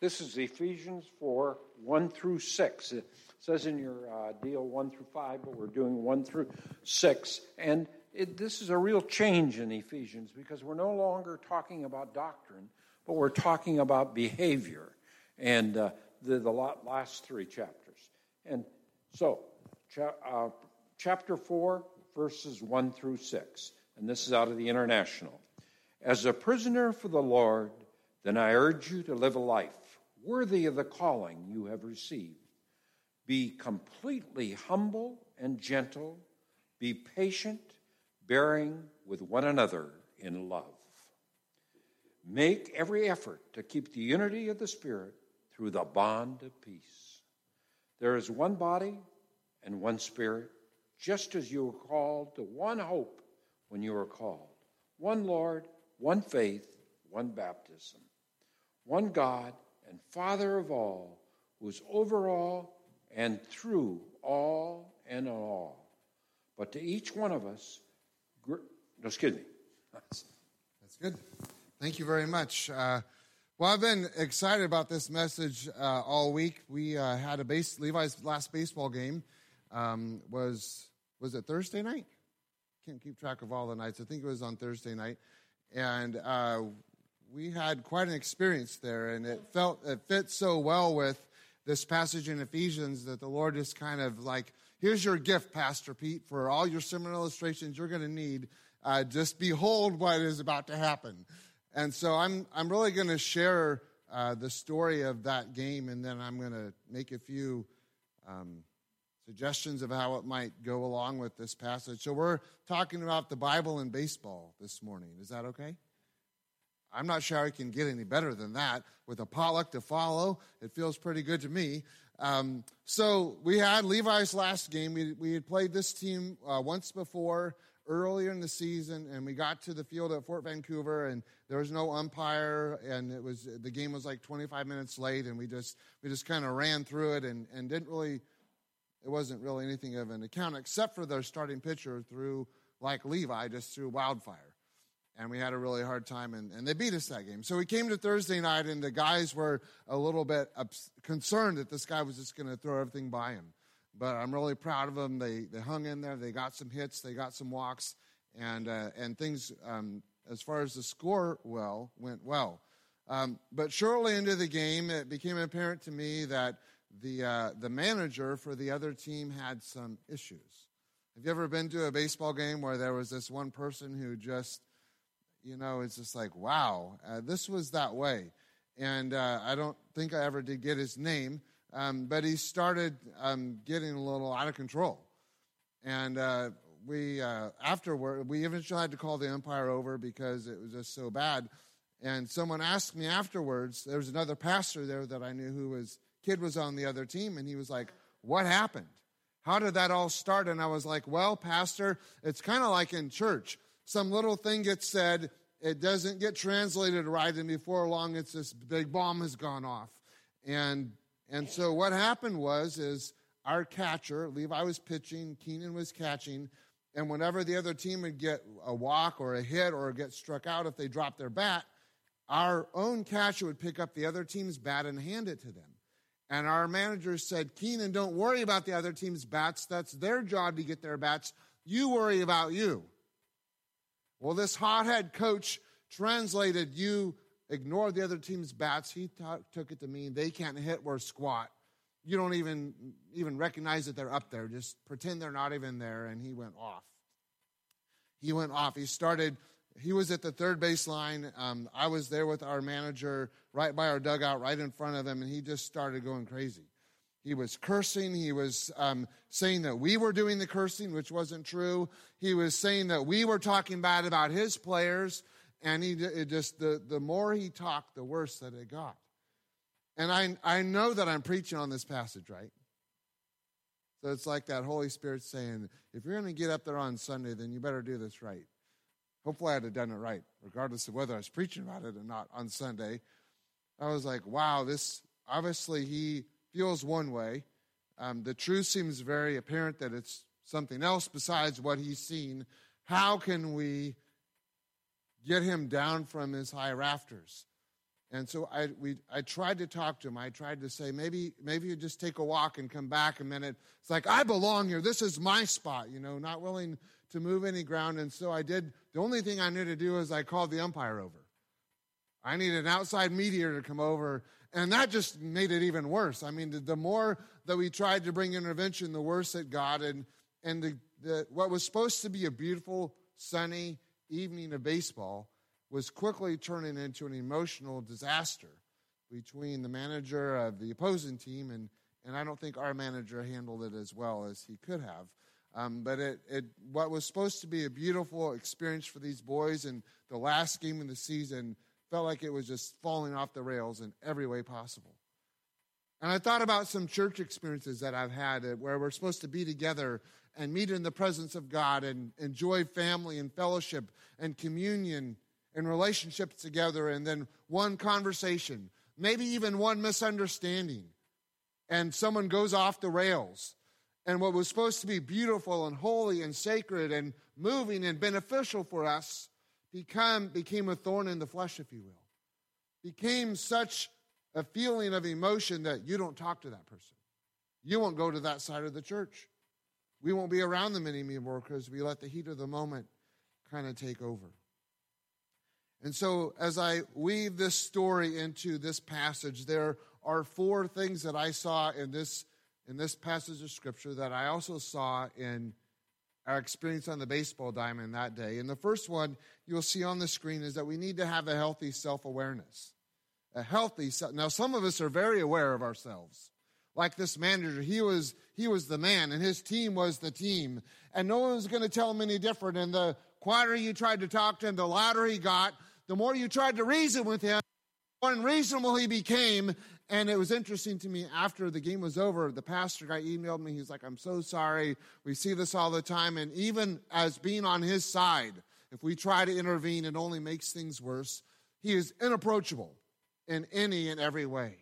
This is Ephesians 4 1 through 6. It says in your uh, deal 1 through 5, but we're doing 1 through 6. And it, this is a real change in Ephesians because we're no longer talking about doctrine, but we're talking about behavior. And uh, the, the last three chapters. And so, cha- uh, chapter 4, verses 1 through 6. And this is out of the International. As a prisoner for the Lord, then I urge you to live a life worthy of the calling you have received. Be completely humble and gentle. Be patient, bearing with one another in love. Make every effort to keep the unity of the Spirit through the bond of peace. There is one body and one Spirit, just as you were called to one hope when you were called, one Lord, one faith, one baptism, one God and Father of all, who is over all and through all and all. But to each one of us, no, excuse me. That's, That's good. Thank you very much. Uh, well, I've been excited about this message uh, all week. We uh, had a base Levi's last baseball game um, was was it Thursday night? Can't keep track of all the nights. I think it was on Thursday night, and uh, we had quite an experience there, and it felt it fit so well with this passage in Ephesians that the Lord is kind of like, here's your gift, Pastor Pete, for all your sermon illustrations you're going to need. Uh, just behold what is about to happen. And so I'm, I'm really going to share uh, the story of that game, and then I'm going to make a few um, suggestions of how it might go along with this passage. So we're talking about the Bible and baseball this morning. Is that okay? I'm not sure I can get any better than that. With a potluck to follow, it feels pretty good to me. Um, so we had Levi's last game. We, we had played this team uh, once before earlier in the season, and we got to the field at Fort Vancouver, and there was no umpire, and it was the game was like 25 minutes late, and we just we just kind of ran through it, and and didn't really. It wasn't really anything of an account except for their starting pitcher threw like Levi just threw wildfire and we had a really hard time, and, and they beat us that game. So we came to Thursday night, and the guys were a little bit ups- concerned that this guy was just going to throw everything by him. But I'm really proud of them. They, they hung in there, they got some hits, they got some walks, and, uh, and things, um, as far as the score well, went well. Um, but shortly into the game, it became apparent to me that the, uh, the manager for the other team had some issues. Have you ever been to a baseball game where there was this one person who just you know, it's just like, wow, uh, this was that way. And uh, I don't think I ever did get his name, um, but he started um, getting a little out of control. And uh, we, uh, afterward, we eventually had to call the umpire over because it was just so bad. And someone asked me afterwards, there was another pastor there that I knew who was, kid was on the other team, and he was like, what happened? How did that all start? And I was like, well, pastor, it's kind of like in church some little thing gets said, it doesn't get translated right, and before long, it's this big bomb has gone off. And and so what happened was is our catcher, Levi was pitching, Keenan was catching, and whenever the other team would get a walk or a hit or get struck out if they dropped their bat, our own catcher would pick up the other team's bat and hand it to them. And our manager said, Keenan, don't worry about the other team's bats. That's their job to get their bats. You worry about you. Well, this hothead coach translated, you ignore the other team's bats. He t- took it to mean they can't hit or squat. You don't even, even recognize that they're up there. Just pretend they're not even there. And he went off. He went off. He started, he was at the third baseline. Um, I was there with our manager right by our dugout, right in front of him, and he just started going crazy. He was cursing. He was um, saying that we were doing the cursing, which wasn't true. He was saying that we were talking bad about his players. And he just, the, the more he talked, the worse that it got. And I, I know that I'm preaching on this passage, right? So it's like that Holy Spirit saying, if you're going to get up there on Sunday, then you better do this right. Hopefully, I'd have done it right, regardless of whether I was preaching about it or not on Sunday. I was like, wow, this obviously he feels one way. Um, the truth seems very apparent that it's something else besides what he's seen. How can we get him down from his high rafters? And so I, we, I tried to talk to him. I tried to say, maybe, maybe you just take a walk and come back a minute. It's like, I belong here. This is my spot, you know, not willing to move any ground. And so I did. The only thing I knew to do is I called the umpire over. I needed an outside mediator to come over. And that just made it even worse. I mean, the, the more that we tried to bring intervention, the worse it got. And, and the, the, what was supposed to be a beautiful, sunny evening of baseball was quickly turning into an emotional disaster between the manager of the opposing team and, and I don't think our manager handled it as well as he could have. Um, but it, it, what was supposed to be a beautiful experience for these boys in the last game of the season felt like it was just falling off the rails in every way possible. And I thought about some church experiences that I've had uh, where we're supposed to be together and meet in the presence of God and enjoy family and fellowship and communion and relationships together, and then one conversation, maybe even one misunderstanding, and someone goes off the rails. And what was supposed to be beautiful and holy and sacred and moving and beneficial for us become, became a thorn in the flesh, if you will. Became such a feeling of emotion that you don't talk to that person. You won't go to that side of the church. We won't be around them anymore because we let the heat of the moment kind of take over. And so, as I weave this story into this passage, there are four things that I saw in this, in this passage of Scripture that I also saw in our experience on the baseball diamond that day. And the first one you'll see on the screen is that we need to have a healthy self awareness. A healthy self. Now, some of us are very aware of ourselves. Like this manager, he was, he was the man, and his team was the team. And no one was going to tell him any different. And the quieter you tried to talk to him, the louder he got the more you tried to reason with him, the more unreasonable he became. And it was interesting to me after the game was over, the pastor guy emailed me. He's like, I'm so sorry. We see this all the time. And even as being on his side, if we try to intervene, it only makes things worse. He is inapproachable in any and every way.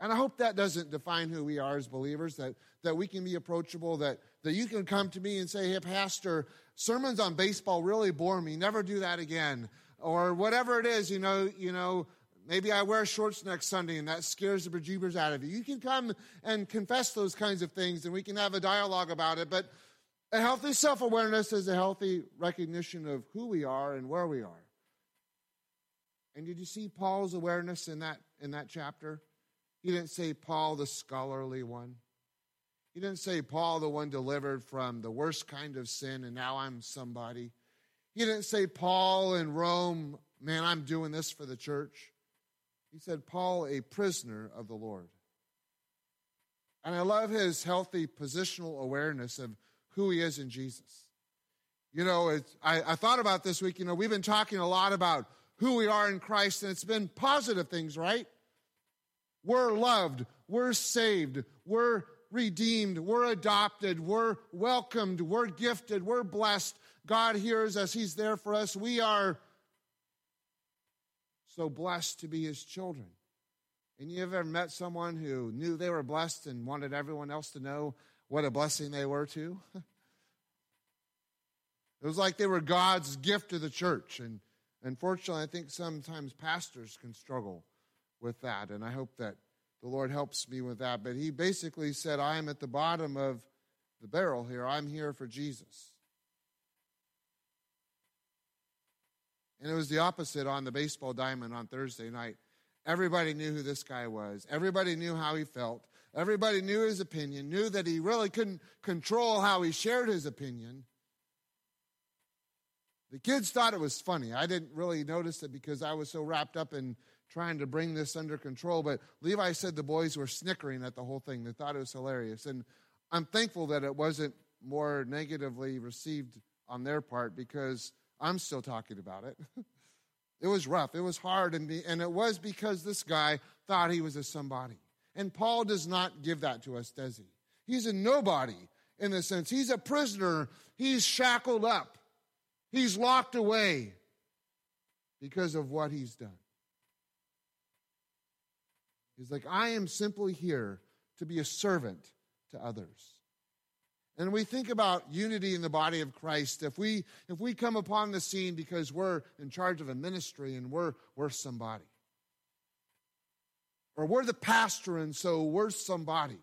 And I hope that doesn't define who we are as believers, that, that we can be approachable, that, that you can come to me and say, Hey, Pastor, sermons on baseball really bore me. Never do that again or whatever it is, you know, you know, maybe I wear shorts next Sunday and that scares the bejeebers out of you. You can come and confess those kinds of things and we can have a dialogue about it. But a healthy self awareness is a healthy recognition of who we are and where we are. And did you see Paul's awareness in that, in that chapter? He didn't say Paul, the scholarly one. He didn't say Paul, the one delivered from the worst kind of sin, and now I'm somebody. He didn't say, Paul in Rome, man, I'm doing this for the church. He said, Paul, a prisoner of the Lord. And I love his healthy positional awareness of who he is in Jesus. You know, I, I thought about this week, you know, we've been talking a lot about who we are in Christ, and it's been positive things, right? We're loved, we're saved, we're redeemed, we're adopted, we're welcomed, we're gifted, we're blessed, God hears us, He's there for us. We are so blessed to be His children. And you ever met someone who knew they were blessed and wanted everyone else to know what a blessing they were too? it was like they were God's gift to the church. And unfortunately, I think sometimes pastors can struggle with that. And I hope that the Lord helps me with that. But he basically said, I am at the bottom of the barrel here. I'm here for Jesus. And it was the opposite on the baseball diamond on Thursday night. Everybody knew who this guy was. Everybody knew how he felt. Everybody knew his opinion, knew that he really couldn't control how he shared his opinion. The kids thought it was funny. I didn't really notice it because I was so wrapped up in trying to bring this under control. But Levi said the boys were snickering at the whole thing. They thought it was hilarious. And I'm thankful that it wasn't more negatively received on their part because I'm still talking about it. it was rough. It was hard. And, and it was because this guy thought he was a somebody. And Paul does not give that to us, does he? He's a nobody in the sense. He's a prisoner. He's shackled up. He's locked away because of what he's done. He's like, I am simply here to be a servant to others. And we think about unity in the body of Christ. If we, if we come upon the scene because we're in charge of a ministry and we're, we're somebody. Or we're the pastor, and so we're somebody.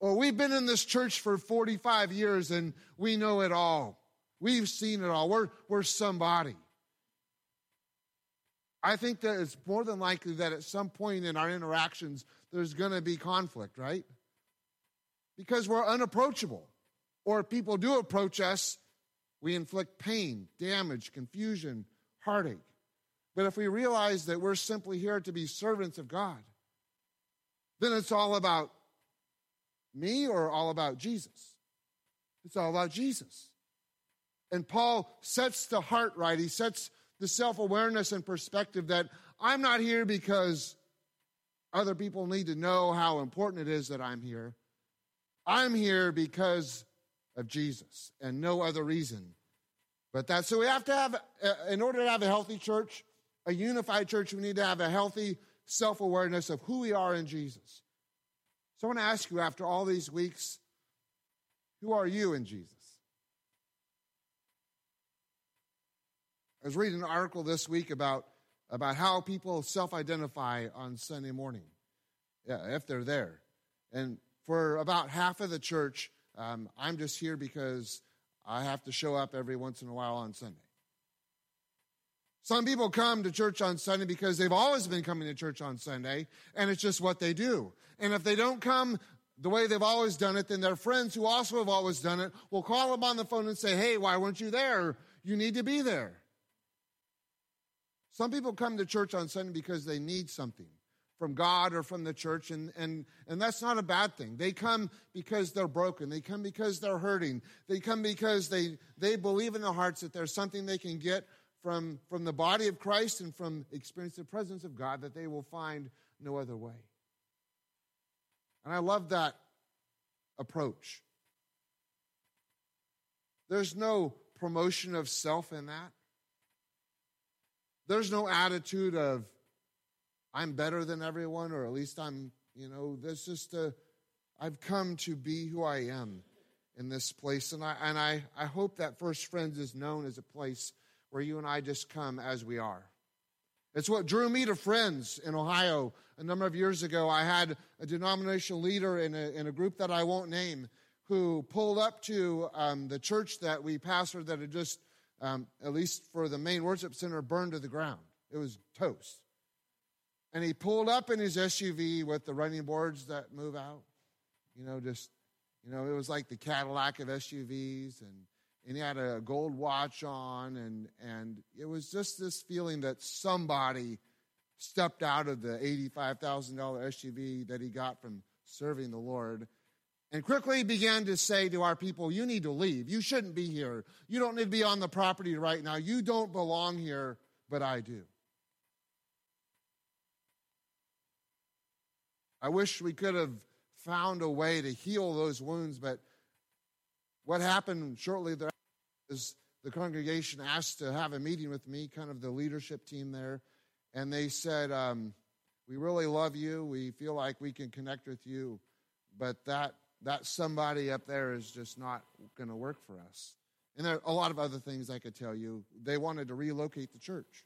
Or we've been in this church for 45 years and we know it all. We've seen it all. We're, we're somebody. I think that it's more than likely that at some point in our interactions, there's going to be conflict, right? Because we're unapproachable. Or if people do approach us, we inflict pain, damage, confusion, heartache. But if we realize that we're simply here to be servants of God, then it's all about me or all about Jesus? It's all about Jesus. And Paul sets the heart right. He sets the self awareness and perspective that I'm not here because other people need to know how important it is that I'm here. I'm here because of Jesus and no other reason but that. So we have to have, uh, in order to have a healthy church, a unified church, we need to have a healthy self awareness of who we are in Jesus. So I want to ask you after all these weeks, who are you in Jesus? I was reading an article this week about, about how people self identify on Sunday morning, yeah, if they're there. And for about half of the church, um, I'm just here because I have to show up every once in a while on Sunday. Some people come to church on Sunday because they've always been coming to church on Sunday, and it's just what they do. And if they don't come the way they've always done it, then their friends who also have always done it will call them on the phone and say, Hey, why weren't you there? You need to be there. Some people come to church on Sunday because they need something from God or from the church, and, and, and that's not a bad thing. They come because they're broken. They come because they're hurting. They come because they, they believe in their hearts that there's something they can get from, from the body of Christ and from experience the presence of God that they will find no other way. And I love that approach. There's no promotion of self in that. There's no attitude of, I'm better than everyone, or at least I'm, you know, there's just a, I've come to be who I am in this place. And I, and I, I hope that First Friends is known as a place where you and I just come as we are. It's what drew me to Friends in Ohio a number of years ago. I had a denominational leader in a, in a group that I won't name who pulled up to um, the church that we pastored that had just, um, at least for the main worship center, burned to the ground. It was toast. And he pulled up in his SUV with the running boards that move out. You know, just, you know, it was like the Cadillac of SUVs and and he had a gold watch on, and, and it was just this feeling that somebody stepped out of the $85,000 SUV that he got from serving the Lord and quickly began to say to our people, You need to leave. You shouldn't be here. You don't need to be on the property right now. You don't belong here, but I do. I wish we could have found a way to heal those wounds, but what happened shortly thereafter is the congregation asked to have a meeting with me, kind of the leadership team there, and they said, um, "We really love you. We feel like we can connect with you, but that that somebody up there is just not going to work for us." And there are a lot of other things I could tell you. They wanted to relocate the church.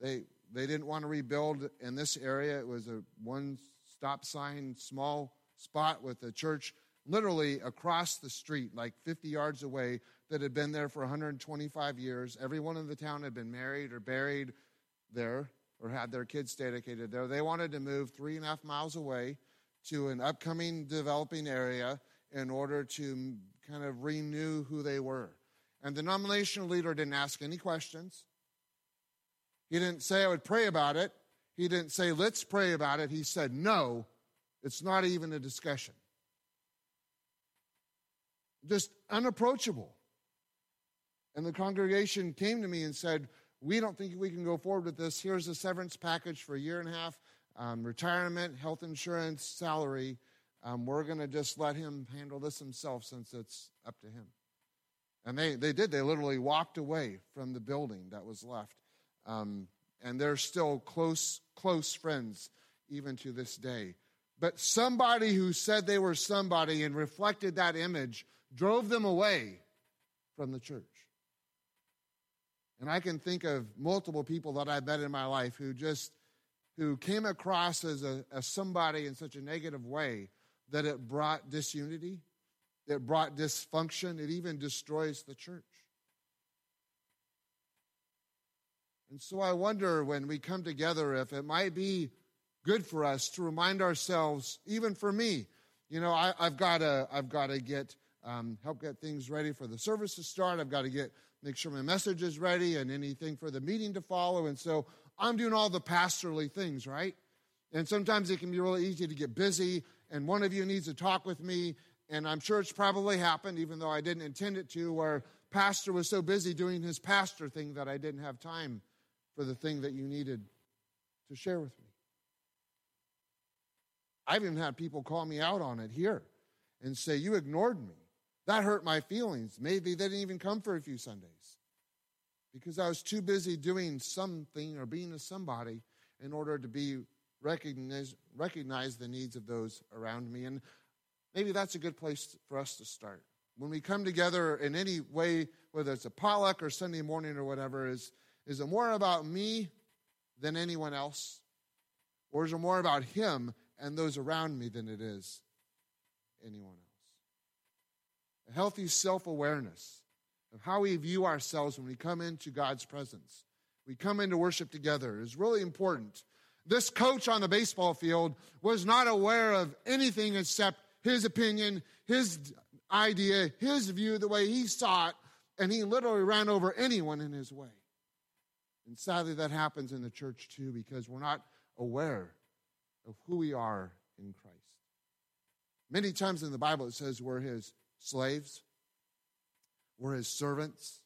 They they didn't want to rebuild in this area. It was a one stop sign, small spot with a church literally across the street, like 50 yards away, that had been there for 125 years. Everyone in the town had been married or buried there or had their kids dedicated there. They wanted to move three and a half miles away to an upcoming developing area in order to kind of renew who they were. And the denominational leader didn't ask any questions. He didn't say, I would pray about it. He didn't say, let's pray about it. He said, no, it's not even a discussion just unapproachable. And the congregation came to me and said, We don't think we can go forward with this. Here's a severance package for a year and a half um, retirement, health insurance, salary. Um, we're going to just let him handle this himself since it's up to him. And they, they did. They literally walked away from the building that was left. Um, and they're still close, close friends even to this day. But somebody who said they were somebody and reflected that image drove them away from the church. And I can think of multiple people that I've met in my life who just who came across as, a, as somebody in such a negative way that it brought disunity, it brought dysfunction, it even destroys the church. And so I wonder when we come together if it might be good for us to remind ourselves, even for me, you know, I, have got to, I've got to get um, help get things ready for the service to start. I've got to get make sure my message is ready and anything for the meeting to follow. And so I'm doing all the pastorly things, right? And sometimes it can be really easy to get busy, and one of you needs to talk with me. And I'm sure it's probably happened, even though I didn't intend it to, where pastor was so busy doing his pastor thing that I didn't have time for the thing that you needed to share with me. I've even had people call me out on it here and say, You ignored me. That hurt my feelings. Maybe they didn't even come for a few Sundays because I was too busy doing something or being a somebody in order to be recognize, recognize the needs of those around me. And maybe that's a good place for us to start. When we come together in any way, whether it's a potluck or Sunday morning or whatever, is, is it more about me than anyone else? Or is it more about him and those around me than it is anyone else? a healthy self awareness of how we view ourselves when we come into God's presence. We come into worship together is really important. This coach on the baseball field was not aware of anything except his opinion, his idea, his view, the way he saw it, and he literally ran over anyone in his way. And sadly, that happens in the church too because we're not aware of who we are in Christ. Many times in the Bible it says we're his slaves, we're his servants,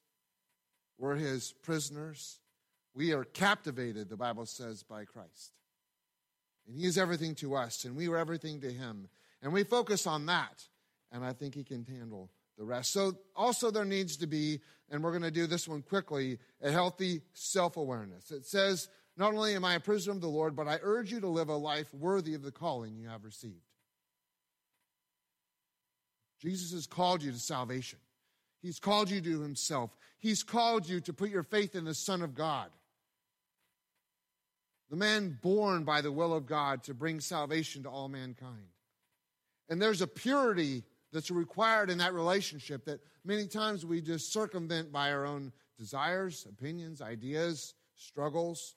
we're his prisoners. We are captivated, the Bible says, by Christ. And he is everything to us, and we are everything to him. And we focus on that, and I think he can handle the rest. So, also, there needs to be, and we're going to do this one quickly, a healthy self awareness. It says, Not only am I a prisoner of the Lord, but I urge you to live a life worthy of the calling you have received. Jesus has called you to salvation. He's called you to himself. He's called you to put your faith in the Son of God. The man born by the will of God to bring salvation to all mankind. And there's a purity that's required in that relationship that many times we just circumvent by our own desires, opinions, ideas, struggles.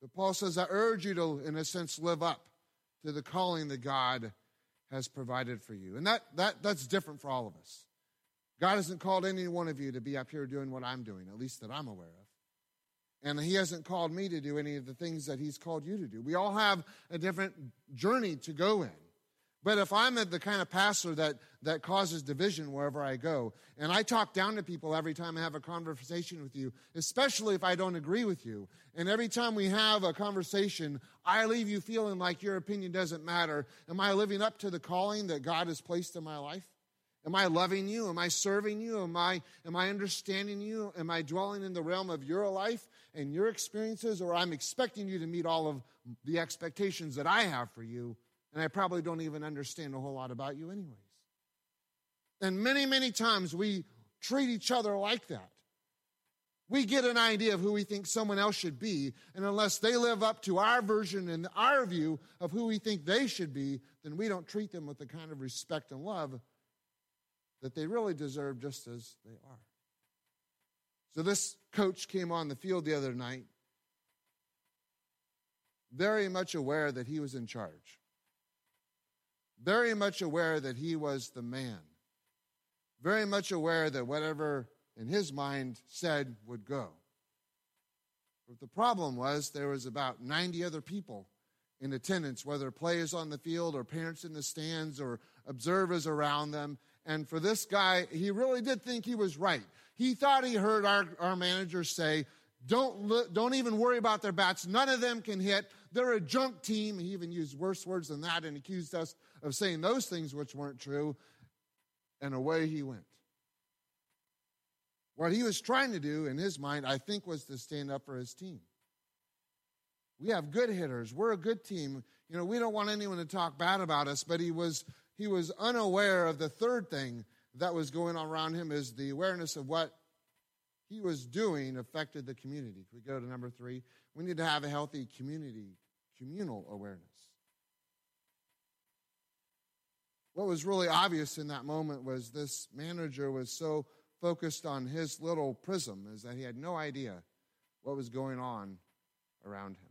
But Paul says, I urge you to, in a sense, live up to the calling that God has provided for you. And that, that, that's different for all of us. God hasn't called any one of you to be up here doing what I'm doing, at least that I'm aware of. And He hasn't called me to do any of the things that He's called you to do. We all have a different journey to go in. But if I'm the kind of pastor that, that causes division wherever I go, and I talk down to people every time I have a conversation with you, especially if I don't agree with you, and every time we have a conversation, I leave you feeling like your opinion doesn't matter, am I living up to the calling that God has placed in my life? Am I loving you? Am I serving you? Am I, am I understanding you? Am I dwelling in the realm of your life and your experiences? Or I'm expecting you to meet all of the expectations that I have for you and I probably don't even understand a whole lot about you, anyways. And many, many times we treat each other like that. We get an idea of who we think someone else should be, and unless they live up to our version and our view of who we think they should be, then we don't treat them with the kind of respect and love that they really deserve just as they are. So, this coach came on the field the other night, very much aware that he was in charge very much aware that he was the man, very much aware that whatever in his mind said would go. But the problem was there was about 90 other people in attendance, whether players on the field or parents in the stands or observers around them. And for this guy, he really did think he was right. He thought he heard our, our manager say, don't, don't even worry about their bats. None of them can hit. They're a junk team. He even used worse words than that and accused us of saying those things which weren't true. And away he went. What he was trying to do in his mind, I think, was to stand up for his team. We have good hitters. We're a good team. You know, we don't want anyone to talk bad about us, but he was he was unaware of the third thing that was going on around him is the awareness of what he was doing affected the community. Can we go to number three? We need to have a healthy community, communal awareness. What was really obvious in that moment was this manager was so focused on his little prism is that he had no idea what was going on around him.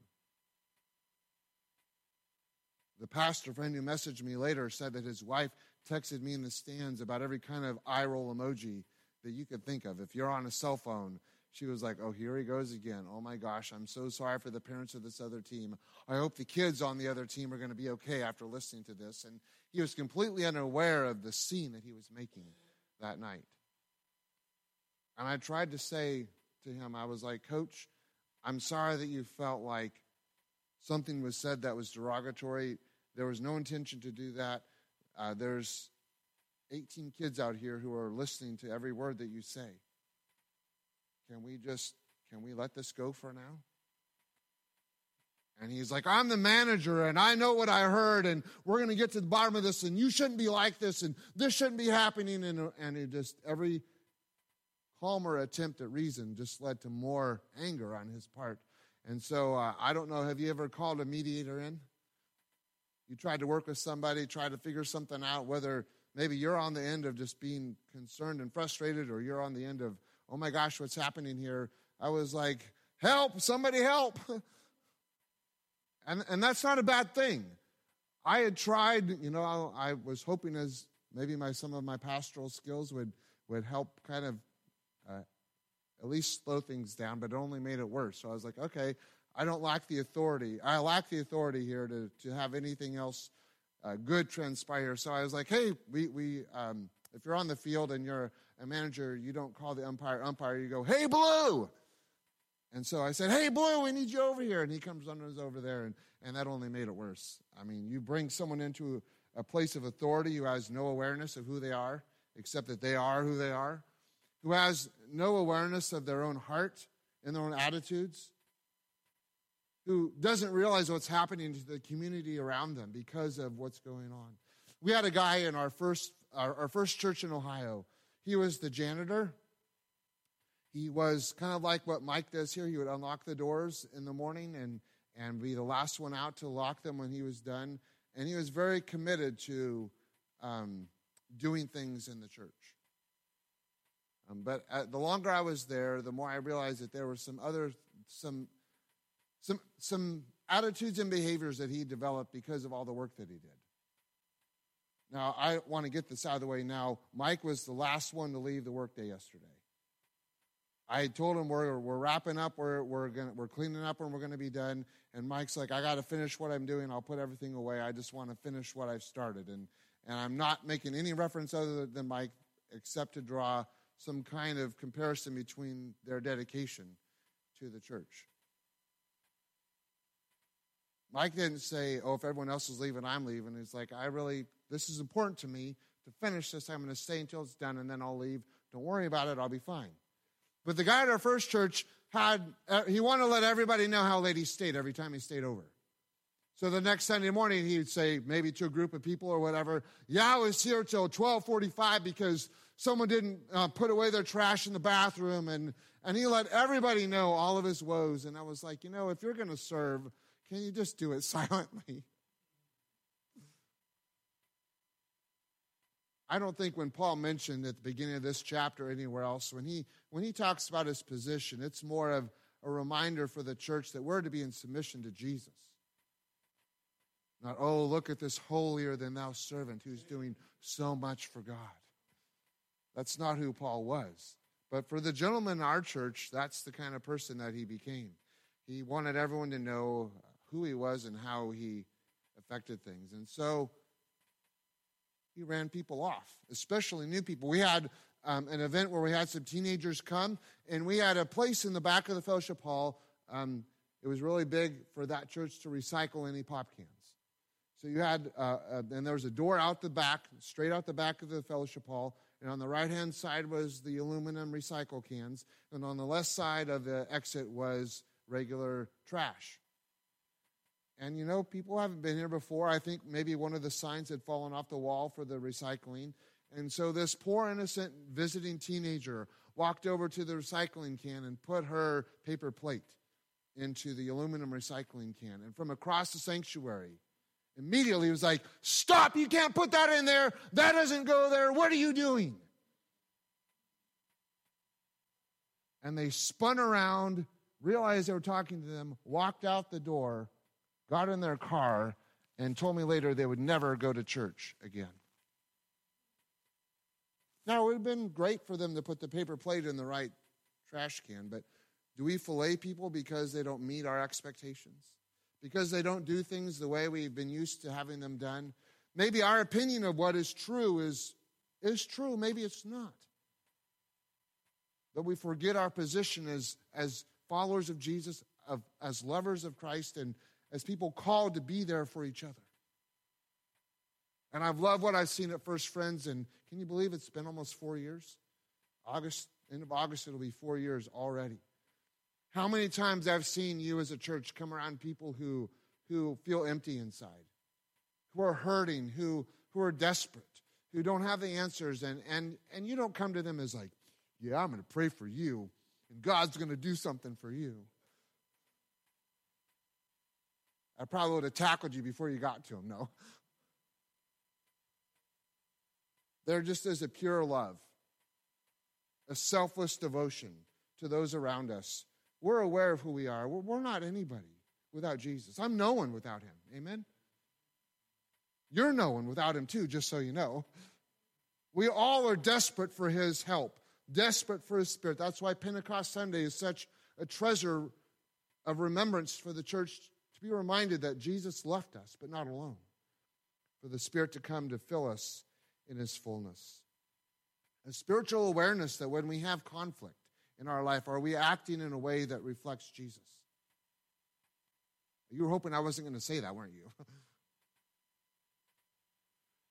The pastor friend who messaged me later said that his wife texted me in the stands about every kind of eye roll emoji that you could think of. If you're on a cell phone, she was like, Oh, here he goes again. Oh my gosh, I'm so sorry for the parents of this other team. I hope the kids on the other team are going to be okay after listening to this. And he was completely unaware of the scene that he was making that night. And I tried to say to him, I was like, Coach, I'm sorry that you felt like something was said that was derogatory. There was no intention to do that. Uh, there's 18 kids out here who are listening to every word that you say. Can we just, can we let this go for now? And he's like, I'm the manager and I know what I heard and we're going to get to the bottom of this and you shouldn't be like this and this shouldn't be happening. And, and it just, every calmer attempt at reason just led to more anger on his part. And so uh, I don't know, have you ever called a mediator in? You tried to work with somebody, tried to figure something out, whether maybe you're on the end of just being concerned and frustrated, or you're on the end of, oh my gosh, what's happening here? I was like, help, somebody help. and, and that's not a bad thing. I had tried, you know, I was hoping as maybe my some of my pastoral skills would would help kind of uh, at least slow things down, but it only made it worse. So I was like, okay, I don't lack the authority. I lack the authority here to, to have anything else uh, good transpire. So I was like, hey, we, we um, if you're on the field and you're a manager, you don't call the umpire umpire, you go, hey, Blue. And so I said, hey, Blue, we need you over here. And he comes us over there, and, and that only made it worse. I mean, you bring someone into a place of authority who has no awareness of who they are, except that they are who they are, who has no awareness of their own heart and their own attitudes, who doesn't realize what's happening to the community around them because of what's going on. We had a guy in our first, our, our first church in Ohio. He was the janitor. He was kind of like what Mike does here. He would unlock the doors in the morning and, and be the last one out to lock them when he was done. And he was very committed to um, doing things in the church. Um, but uh, the longer I was there, the more I realized that there were some other some some some attitudes and behaviors that he developed because of all the work that he did. Now I want to get this out of the way now. Mike was the last one to leave the workday yesterday. I told him we're we're wrapping up, we're we're gonna we're cleaning up, and we're going to be done. And Mike's like, I got to finish what I'm doing. I'll put everything away. I just want to finish what I've started. And and I'm not making any reference other than Mike, except to draw some kind of comparison between their dedication to the church. Mike didn't say, Oh, if everyone else is leaving, I'm leaving. He's like, I really, this is important to me to finish this. I'm going to stay until it's done and then I'll leave. Don't worry about it. I'll be fine. But the guy at our first church had, uh, he wanted to let everybody know how late he stayed every time he stayed over. So the next Sunday morning, he'd say, maybe to a group of people or whatever, yeah, I was here till 1245 because someone didn't uh, put away their trash in the bathroom, and, and he let everybody know all of his woes. And I was like, you know, if you're going to serve, can you just do it silently? I don't think when Paul mentioned at the beginning of this chapter anywhere else, when he, when he talks about his position, it's more of a reminder for the church that we're to be in submission to Jesus. Not, oh, look at this holier than thou servant who's doing so much for God. That's not who Paul was. But for the gentleman in our church, that's the kind of person that he became. He wanted everyone to know who he was and how he affected things. And so he ran people off, especially new people. We had um, an event where we had some teenagers come, and we had a place in the back of the fellowship hall. Um, it was really big for that church to recycle any pop cans. So you had, uh, uh, and there was a door out the back, straight out the back of the fellowship hall, and on the right hand side was the aluminum recycle cans, and on the left side of the exit was regular trash. And you know, people haven't been here before. I think maybe one of the signs had fallen off the wall for the recycling. And so this poor innocent visiting teenager walked over to the recycling can and put her paper plate into the aluminum recycling can. And from across the sanctuary, immediately was like, Stop, you can't put that in there. That doesn't go there. What are you doing? And they spun around, realized they were talking to them, walked out the door, got in their car, and told me later they would never go to church again. Now, it would have been great for them to put the paper plate in the right trash can, but do we fillet people because they don't meet our expectations? Because they don't do things the way we've been used to having them done? Maybe our opinion of what is true is, is true, maybe it's not. But we forget our position as, as followers of Jesus, of, as lovers of Christ, and as people called to be there for each other. And I've loved what I've seen at First Friends, and can you believe it's been almost four years? August, end of August, it'll be four years already. How many times I've seen you as a church come around people who, who feel empty inside, who are hurting, who, who are desperate, who don't have the answers, and, and, and you don't come to them as like, yeah, I'm going to pray for you, and God's going to do something for you. I probably would have tackled you before you got to him. No. They're just is a pure love, a selfless devotion to those around us. We're aware of who we are. We're not anybody without Jesus. I'm no one without him. Amen? You're no one without him, too, just so you know. We all are desperate for his help, desperate for his spirit. That's why Pentecost Sunday is such a treasure of remembrance for the church to be reminded that Jesus left us, but not alone, for the Spirit to come to fill us in His fullness. A spiritual awareness that when we have conflict in our life, are we acting in a way that reflects Jesus? You were hoping I wasn't going to say that, weren't you?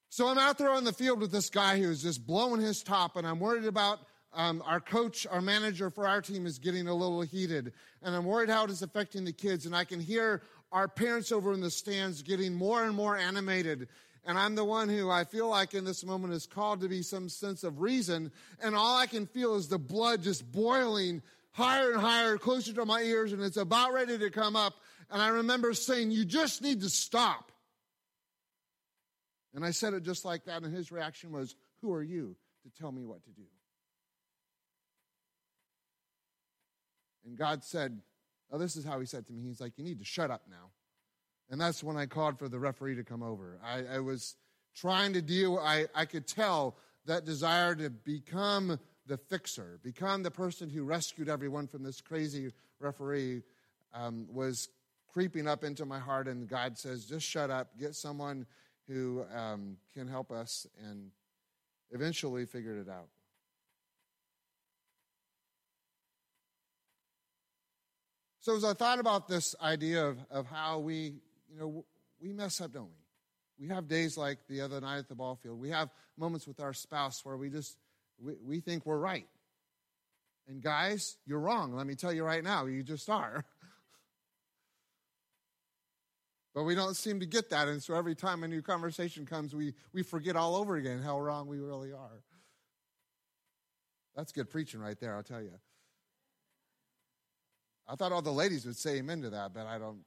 so I'm out there on the field with this guy who's just blowing his top, and I'm worried about um, our coach, our manager for our team is getting a little heated, and I'm worried how it is affecting the kids. And I can hear our parents over in the stands getting more and more animated. And I'm the one who I feel like in this moment is called to be some sense of reason. And all I can feel is the blood just boiling higher and higher, closer to my ears, and it's about ready to come up. And I remember saying, You just need to stop. And I said it just like that, and his reaction was, Who are you to tell me what to do? And God said, Oh, this is how he said to me. He's like, You need to shut up now. And that's when I called for the referee to come over. I, I was trying to deal, I, I could tell that desire to become the fixer, become the person who rescued everyone from this crazy referee um, was creeping up into my heart. And God says, just shut up, get someone who um, can help us, and eventually figured it out. So as I thought about this idea of, of how we, you know, we mess up, don't we? We have days like the other night at the ball field. We have moments with our spouse where we just, we, we think we're right. And guys, you're wrong. Let me tell you right now, you just are. but we don't seem to get that. And so every time a new conversation comes, we, we forget all over again how wrong we really are. That's good preaching right there, I'll tell you. I thought all the ladies would say amen to that, but I don't.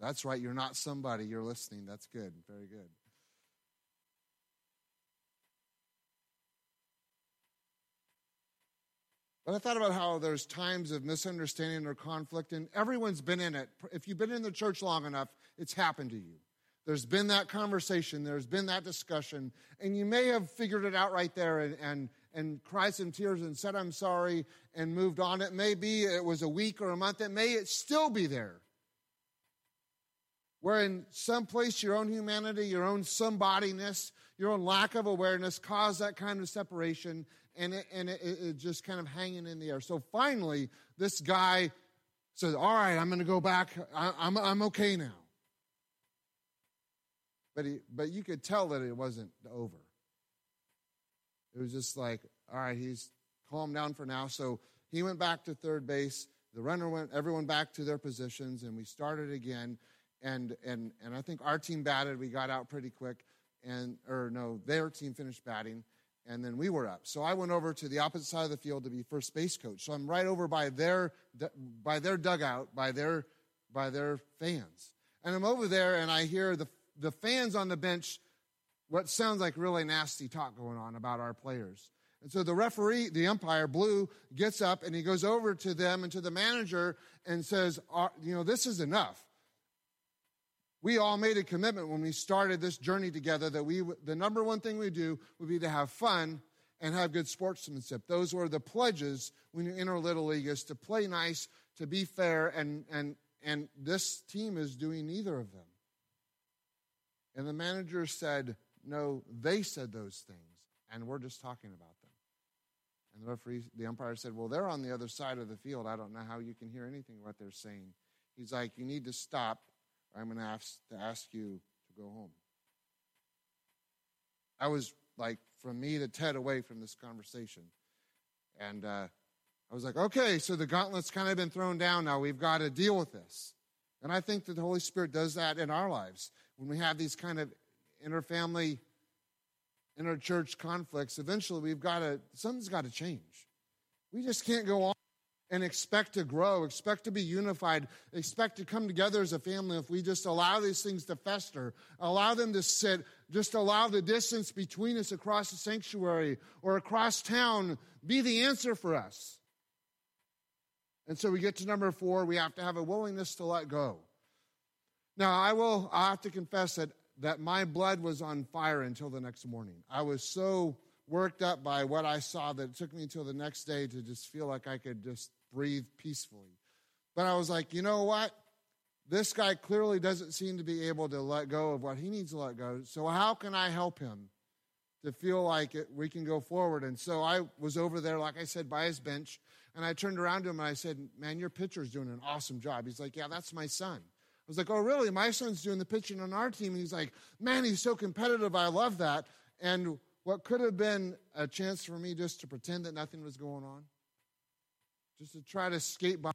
That's right, you're not somebody, you're listening. That's good, very good. But I thought about how there's times of misunderstanding or conflict, and everyone's been in it. If you've been in the church long enough, it's happened to you. There's been that conversation, there's been that discussion, and you may have figured it out right there and, and, and cried some tears and said, I'm sorry, and moved on. It may be it was a week or a month, it may it still be there. Where in some place your own humanity, your own somebodiness, your own lack of awareness caused that kind of separation, and it, and it, it just kind of hanging in the air. So finally, this guy says, All right, I'm going to go back. I, I'm, I'm okay now. But, he, but you could tell that it wasn't over. It was just like, all right, he's calmed down for now. So he went back to third base. The runner went, everyone back to their positions, and we started again. And, and, and I think our team batted. We got out pretty quick. And, or no, their team finished batting. and then we were up. So I went over to the opposite side of the field to be first base coach. So I'm right over by their by their dugout, by their by their fans. And I'm over there and I hear the the fans on the bench what sounds like really nasty talk going on about our players. And so the referee, the umpire, Blue, gets up and he goes over to them and to the manager and says, uh, you know, this is enough. We all made a commitment when we started this journey together that we, the number one thing we do would be to have fun and have good sportsmanship. Those were the pledges when you enter Little League is to play nice, to be fair, and, and, and this team is doing neither of them. And the manager said, no, they said those things, and we're just talking about them. And the referee, the umpire said, well, they're on the other side of the field. I don't know how you can hear anything what they're saying. He's like, you need to stop I'm going to ask to ask you to go home. I was like from me to Ted away from this conversation. And uh, I was like, okay, so the gauntlet's kind of been thrown down now. We've got to deal with this. And I think that the Holy Spirit does that in our lives. When we have these kind of interfamily, interchurch conflicts, eventually we've got to, something's got to change. We just can't go on and expect to grow, expect to be unified, expect to come together as a family if we just allow these things to fester, allow them to sit, just allow the distance between us across the sanctuary or across town be the answer for us. And so we get to number four, we have to have a willingness to let go. Now, I will I have to confess that, that my blood was on fire until the next morning. I was so worked up by what I saw that it took me until the next day to just feel like I could just breathe peacefully. But I was like, you know what? This guy clearly doesn't seem to be able to let go of what he needs to let go. So, how can I help him to feel like it, we can go forward? And so I was over there, like I said, by his bench, and I turned around to him and I said, Man, your pitcher's doing an awesome job. He's like, Yeah, that's my son. I was like, Oh, really? My son's doing the pitching on our team. And he's like, Man, he's so competitive. I love that. And what could have been a chance for me just to pretend that nothing was going on just to try to escape by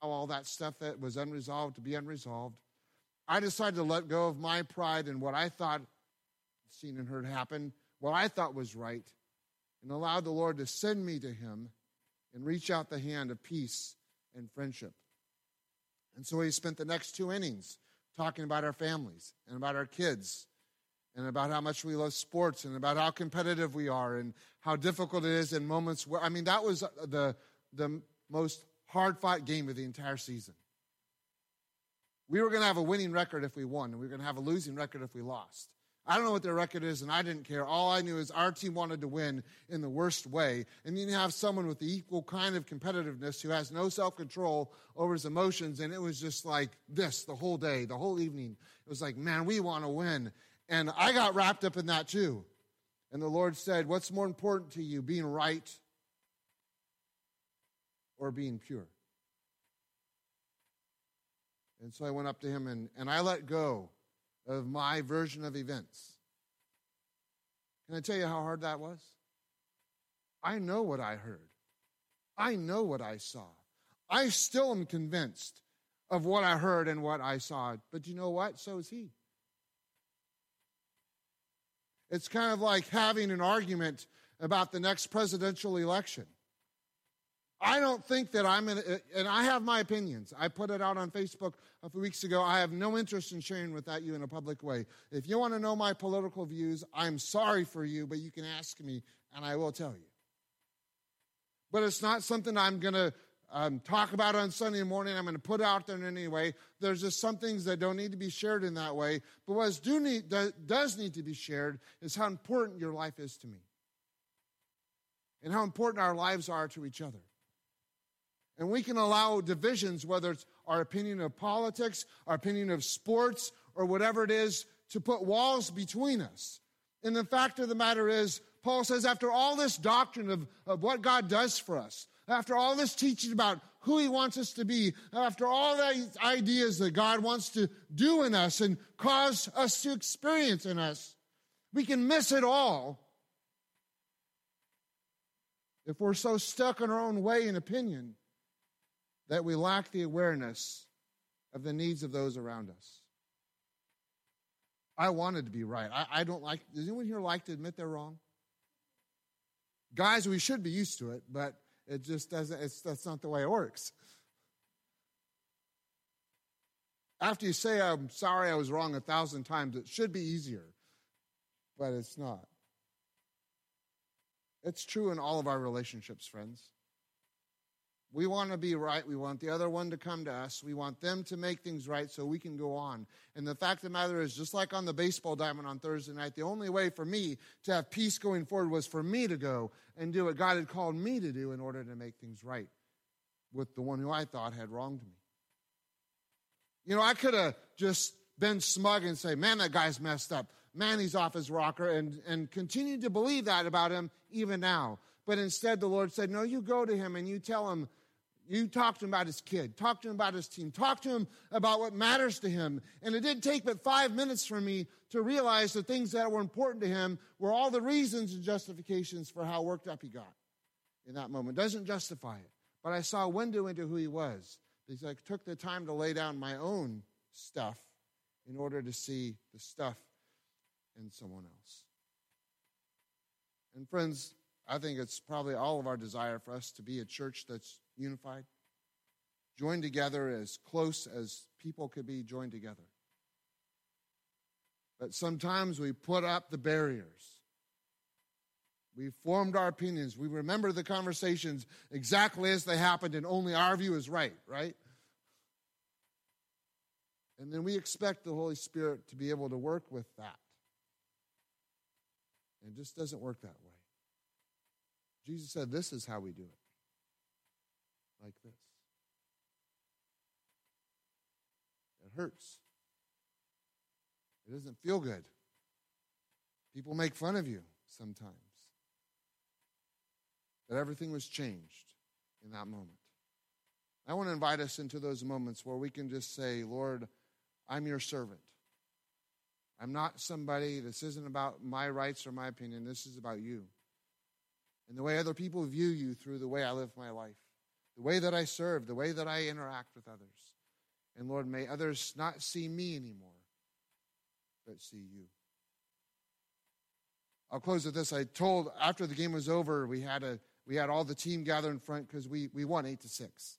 all that stuff that was unresolved to be unresolved. I decided to let go of my pride and what I thought seen and heard happen, what I thought was right, and allow the Lord to send me to him and reach out the hand of peace and friendship. And so he spent the next two innings talking about our families and about our kids and about how much we love sports and about how competitive we are and how difficult it is in moments where, I mean, that was the, the most hard fought game of the entire season. We were going to have a winning record if we won, and we were going to have a losing record if we lost. I don't know what their record is, and I didn't care. All I knew is our team wanted to win in the worst way. And then you have someone with the equal kind of competitiveness who has no self control over his emotions. And it was just like this the whole day, the whole evening. It was like, man, we want to win. And I got wrapped up in that too. And the Lord said, What's more important to you, being right or being pure. And so I went up to him and, and I let go of my version of events. Can I tell you how hard that was? I know what I heard. I know what I saw. I still am convinced of what I heard and what I saw. But you know what? So is he. It's kind of like having an argument about the next presidential election. I don't think that I'm in, and I have my opinions. I put it out on Facebook a few weeks ago. I have no interest in sharing with that you in a public way. If you want to know my political views, I'm sorry for you, but you can ask me and I will tell you. But it's not something I'm going to um, talk about on Sunday morning. I'm going to put out there in any way. There's just some things that don't need to be shared in that way. But what do need, does need to be shared is how important your life is to me and how important our lives are to each other. And we can allow divisions, whether it's our opinion of politics, our opinion of sports, or whatever it is, to put walls between us. And the fact of the matter is, Paul says, after all this doctrine of, of what God does for us, after all this teaching about who he wants us to be, after all these ideas that God wants to do in us and cause us to experience in us, we can miss it all if we're so stuck in our own way and opinion that we lack the awareness of the needs of those around us. I wanted to be right. I, I don't like, does anyone here like to admit they're wrong? Guys, we should be used to it, but it just doesn't, it's, that's not the way it works. After you say, I'm sorry I was wrong a thousand times, it should be easier, but it's not. It's true in all of our relationships, friends. We want to be right. We want the other one to come to us. We want them to make things right so we can go on. And the fact of the matter is, just like on the baseball diamond on Thursday night, the only way for me to have peace going forward was for me to go and do what God had called me to do in order to make things right with the one who I thought had wronged me. You know, I could have just been smug and say, man, that guy's messed up. Man, he's off his rocker, and, and continue to believe that about him even now. But instead, the Lord said, No, you go to him and you tell him, you talk to him about his kid, talk to him about his team, talk to him about what matters to him. And it didn't take but five minutes for me to realize the things that were important to him were all the reasons and justifications for how worked up he got in that moment. Doesn't justify it. But I saw a window into who he was because I took the time to lay down my own stuff in order to see the stuff in someone else. And friends, I think it's probably all of our desire for us to be a church that's unified, joined together as close as people could be joined together. But sometimes we put up the barriers. We formed our opinions. We remember the conversations exactly as they happened, and only our view is right, right? And then we expect the Holy Spirit to be able to work with that. And it just doesn't work that way. Jesus said, This is how we do it. Like this. It hurts. It doesn't feel good. People make fun of you sometimes. But everything was changed in that moment. I want to invite us into those moments where we can just say, Lord, I'm your servant. I'm not somebody, this isn't about my rights or my opinion, this is about you. And the way other people view you through the way I live my life, the way that I serve, the way that I interact with others. And Lord, may others not see me anymore, but see you. I'll close with this. I told after the game was over, we had a we had all the team gather in front because we, we won eight to six.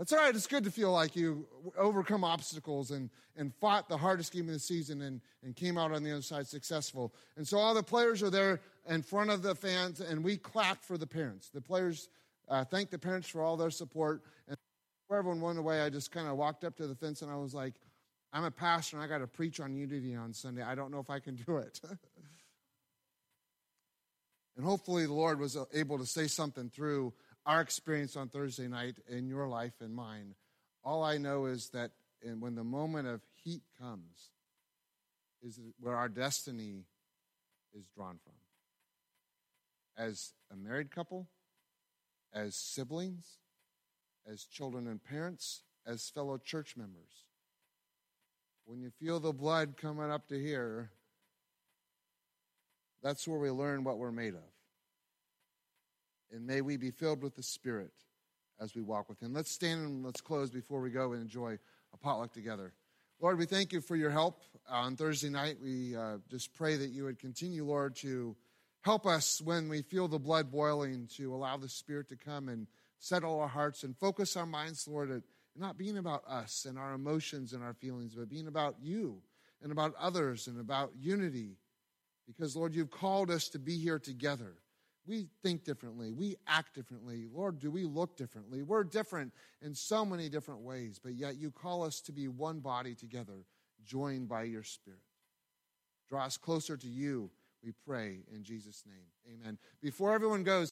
That's all right. It's good to feel like you overcome obstacles and, and fought the hardest game of the season and, and came out on the other side successful. And so all the players are there in front of the fans, and we clapped for the parents. The players uh, thanked the parents for all their support. And before everyone went away, I just kind of walked up to the fence and I was like, I'm a pastor and I got to preach on unity on Sunday. I don't know if I can do it. and hopefully the Lord was able to say something through our experience on Thursday night in your life and mine. All I know is that when the moment of heat comes, is where our destiny is drawn from. As a married couple, as siblings, as children and parents, as fellow church members. When you feel the blood coming up to here, that's where we learn what we're made of and may we be filled with the Spirit as we walk with Him. Let's stand and let's close before we go and enjoy a potluck together. Lord, we thank you for your help on Thursday night. We uh, just pray that you would continue, Lord, to help us when we feel the blood boiling, to allow the Spirit to come and settle our hearts and focus our minds, Lord, at not being about us and our emotions and our feelings, but being about you and about others and about unity. Because, Lord, you've called us to be here together we think differently. We act differently. Lord, do we look differently? We're different in so many different ways, but yet you call us to be one body together, joined by your Spirit. Draw us closer to you, we pray in Jesus' name. Amen. Before everyone goes,